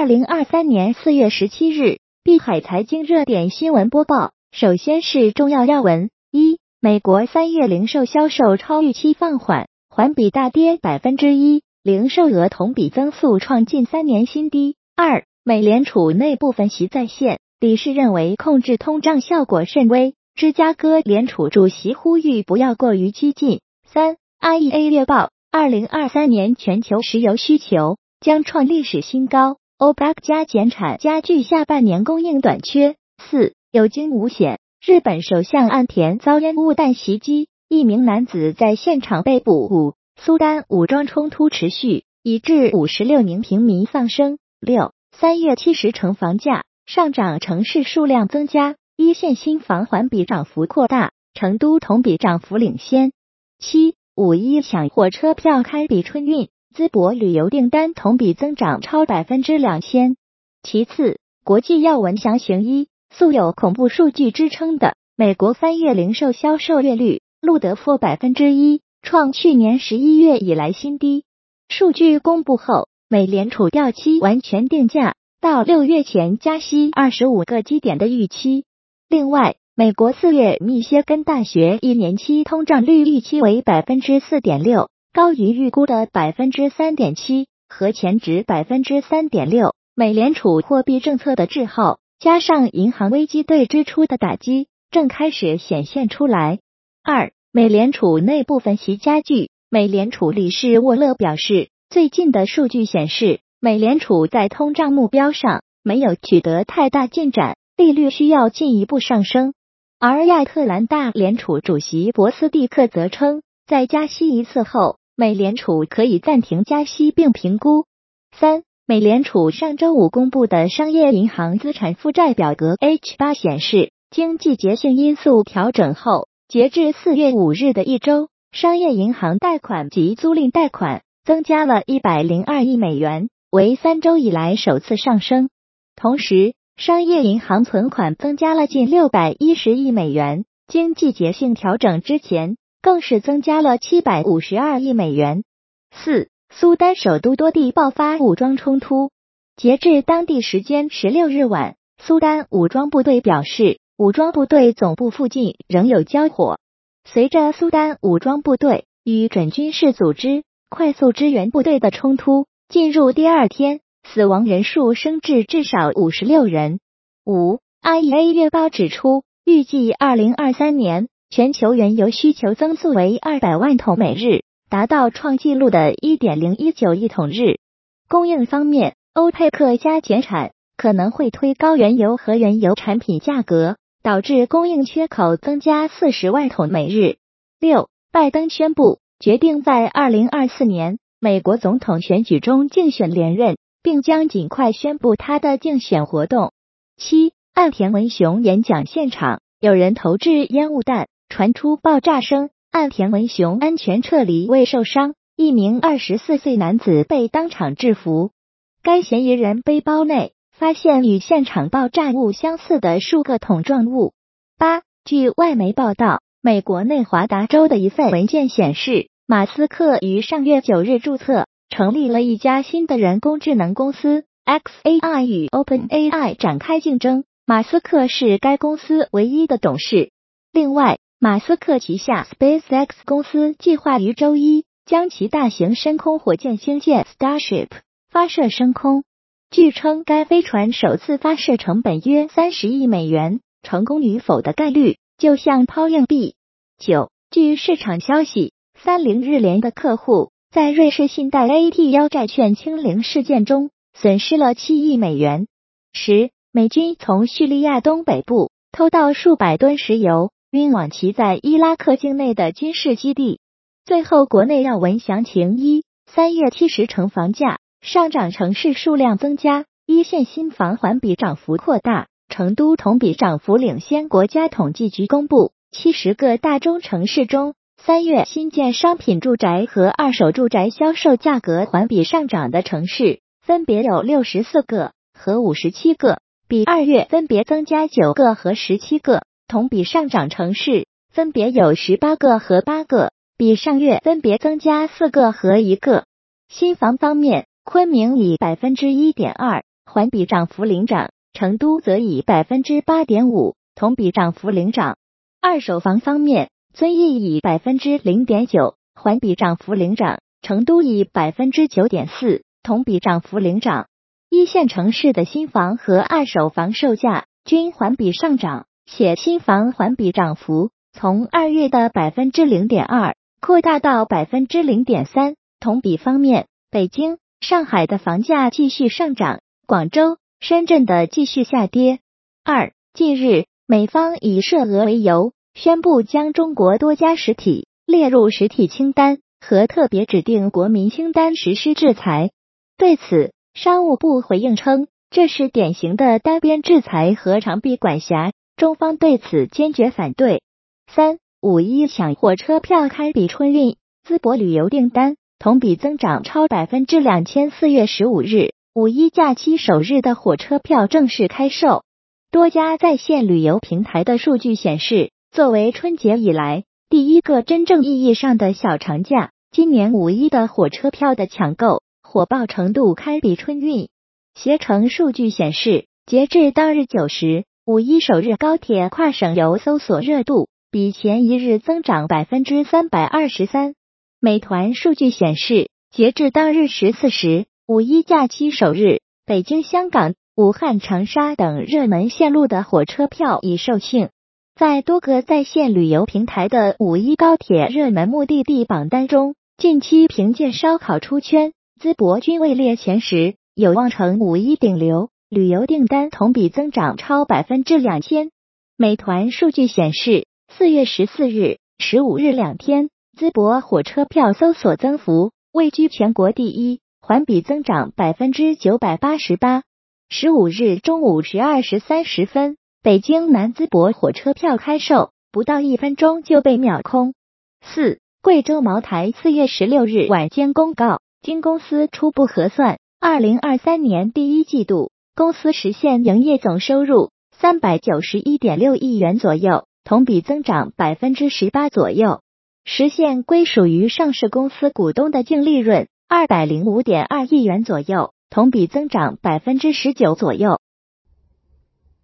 二零二三年四月十七日，碧海财经热点新闻播报。首先是重要要闻：一、美国三月零售销售超预期放缓，环比大跌百分之一，零售额同比增速创近三年新低。二、美联储内部分析在线，理事认为控制通胀效果甚微。芝加哥联储主席呼吁不要过于激进。三、IEA 月报，二零二三年全球石油需求将创历史新高。OPEC 加减产加剧下半年供应短缺。四有惊无险，日本首相岸田遭烟雾弹袭击，一名男子在现场被捕。五苏丹武装冲突持续，已致五十六名平民丧生。六三月七十城房价上涨，城市数量增加，一线新房环比涨幅扩大，成都同比涨幅领先。七五一抢火车票堪比春运。淄博旅游订单同比增长超百分之两千。其次，国际要闻详行一，素有恐怖数据支撑的美国三月零售销售月率录得负百分之一，创去年十一月以来新低。数据公布后，美联储掉期完全定价到六月前加息二十五个基点的预期。另外，美国四月密歇根大学一年期通胀率预期为百分之四点六。高于预估的百分之三点七和前值百分之三点六。美联储货币政策的滞后，加上银行危机对支出的打击，正开始显现出来。二、美联储内部分析加剧。美联储理事沃勒表示，最近的数据显示，美联储在通胀目标上没有取得太大进展，利率需要进一步上升。而亚特兰大联储主席博斯蒂克则称，在加息一次后。美联储可以暂停加息并评估。三、美联储上周五公布的商业银行资产负债表格 H 八显示，经季节性因素调整后，截至四月五日的一周，商业银行贷款及租赁贷款增加了一百零二亿美元，为三周以来首次上升。同时，商业银行存款增加了近六百一十亿美元，经季节性调整之前。更是增加了七百五十二亿美元。四、苏丹首都多地爆发武装冲突。截至当地时间十六日晚，苏丹武装部队表示，武装部队总部附近仍有交火。随着苏丹武装部队与准军事组织快速支援部队的冲突进入第二天，死亡人数升至至少五十六人。五、IEA 月报指出，预计二零二三年。全球原油需求增速为二百万桶每日，达到创纪录的一点零一九亿桶日。供应方面，欧佩克加减产可能会推高原油和原油产品价格，导致供应缺口增加四十万桶每日。六，拜登宣布决定在二零二四年美国总统选举中竞选连任，并将尽快宣布他的竞选活动。七，岸田文雄演讲现场有人投掷烟雾弹。传出爆炸声，岸田文雄安全撤离未受伤，一名二十四岁男子被当场制服。该嫌疑人背包内发现与现场爆炸物相似的数个桶状物。八，据外媒报道，美国内华达州的一份文件显示，马斯克于上月九日注册成立了一家新的人工智能公司 XAI，与 OpenAI 展开竞争。马斯克是该公司唯一的董事。另外，马斯克旗下 SpaceX 公司计划于周一将其大型深空火箭星舰 Starship 发射升空。据称，该飞船首次发射成本约三十亿美元，成功与否的概率就像抛硬币。九，据市场消息，三菱日联的客户在瑞士信贷 AT 幺债券清零事件中损失了七亿美元。十，美军从叙利亚东北部偷盗数百吨石油。运往其在伊拉克境内的军事基地。最后，国内要闻详情：一、三月七十城房价上涨，城市数量增加，一线新房环比涨幅扩大，成都同比涨幅领先。国家统计局公布，七十个大中城市中，三月新建商品住宅和二手住宅销售价格环比上涨的城市分别有六十四个和五十七个，比二月分别增加九个和十七个。同比上涨城市分别有十八个和八个，比上月分别增加四个和一个。新房方面，昆明以百分之一点二，环比涨幅领涨，成都则以百分之八点五同比涨幅领涨。二手房方面，遵义以百分之零点九环比涨幅领涨，成都以百分之九点四同比涨幅领涨。一线城市的新房和二手房售价均环比上涨，且新房环比涨幅从二月的百分之零点二扩大到百分之零点三。同比方面，北京、上海的房价继续上涨，广州、深圳的继续下跌。二，近日，美方以涉俄为由，宣布将中国多家实体列入实体清单和特别指定国民清单实施制裁。对此，商务部回应称，这是典型的单边制裁和长臂管辖，中方对此坚决反对。三五一抢火车票堪比春运，淄博旅游订单同比增长超百分之两千。四月十五日，五一假期首日的火车票正式开售。多家在线旅游平台的数据显示，作为春节以来第一个真正意义上的小长假，今年五一的火车票的抢购。火爆程度堪比春运。携程数据显示，截至当日九时，五一首日高铁跨省游搜索热度比前一日增长百分之三百二十三。美团数据显示，截至当日十四时，五一假期首日，北京、香港、武汉、长沙等热门线路的火车票已售罄。在多个在线旅游平台的五一高铁热门目的地榜单中，近期凭借烧烤出圈。淄博均位列前十，有望成五一顶流。旅游订单同比增长超百分之两千。美团数据显示，四月十四日、十五日两天，淄博火车票搜索增幅位居全国第一，环比增长百分之九百八十八。十五日中午十二时三十分，北京南淄博火车票开售，不到一分钟就被秒空。四，贵州茅台四月十六日晚间公告。经公司初步核算，二零二三年第一季度公司实现营业总收入三百九十一点六亿元左右，同比增长百分之十八左右；实现归属于上市公司股东的净利润二百零五点二亿元左右，同比增长百分之十九左右。